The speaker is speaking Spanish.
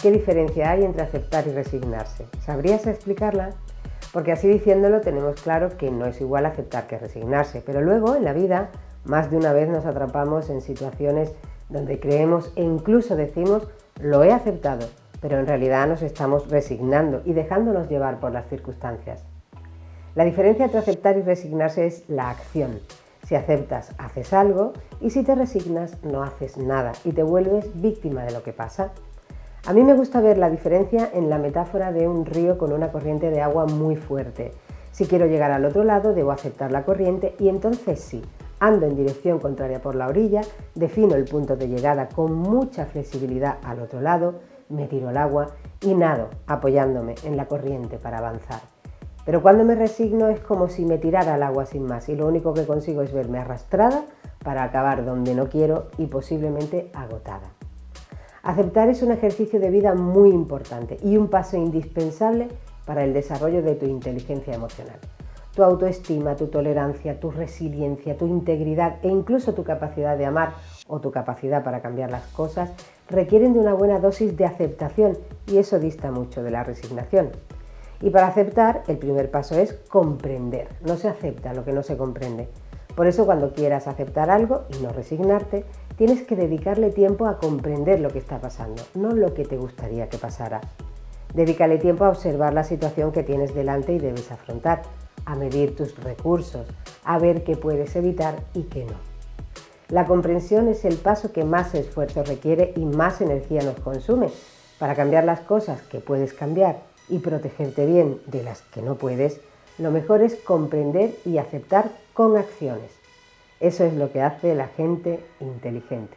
¿Qué diferencia hay entre aceptar y resignarse? ¿Sabrías explicarla? Porque así diciéndolo tenemos claro que no es igual aceptar que resignarse, pero luego en la vida más de una vez nos atrapamos en situaciones donde creemos e incluso decimos lo he aceptado, pero en realidad nos estamos resignando y dejándonos llevar por las circunstancias. La diferencia entre aceptar y resignarse es la acción. Si aceptas, haces algo y si te resignas, no haces nada y te vuelves víctima de lo que pasa. A mí me gusta ver la diferencia en la metáfora de un río con una corriente de agua muy fuerte. Si quiero llegar al otro lado, debo aceptar la corriente y entonces sí, ando en dirección contraria por la orilla, defino el punto de llegada con mucha flexibilidad al otro lado, me tiro al agua y nado apoyándome en la corriente para avanzar. Pero cuando me resigno es como si me tirara al agua sin más y lo único que consigo es verme arrastrada para acabar donde no quiero y posiblemente agotada. Aceptar es un ejercicio de vida muy importante y un paso indispensable para el desarrollo de tu inteligencia emocional. Tu autoestima, tu tolerancia, tu resiliencia, tu integridad e incluso tu capacidad de amar o tu capacidad para cambiar las cosas requieren de una buena dosis de aceptación y eso dista mucho de la resignación. Y para aceptar, el primer paso es comprender. No se acepta lo que no se comprende. Por eso cuando quieras aceptar algo y no resignarte, tienes que dedicarle tiempo a comprender lo que está pasando, no lo que te gustaría que pasara. Dedícale tiempo a observar la situación que tienes delante y debes afrontar, a medir tus recursos, a ver qué puedes evitar y qué no. La comprensión es el paso que más esfuerzo requiere y más energía nos consume. Para cambiar las cosas que puedes cambiar y protegerte bien de las que no puedes, lo mejor es comprender y aceptar con acciones. Eso es lo que hace la gente inteligente.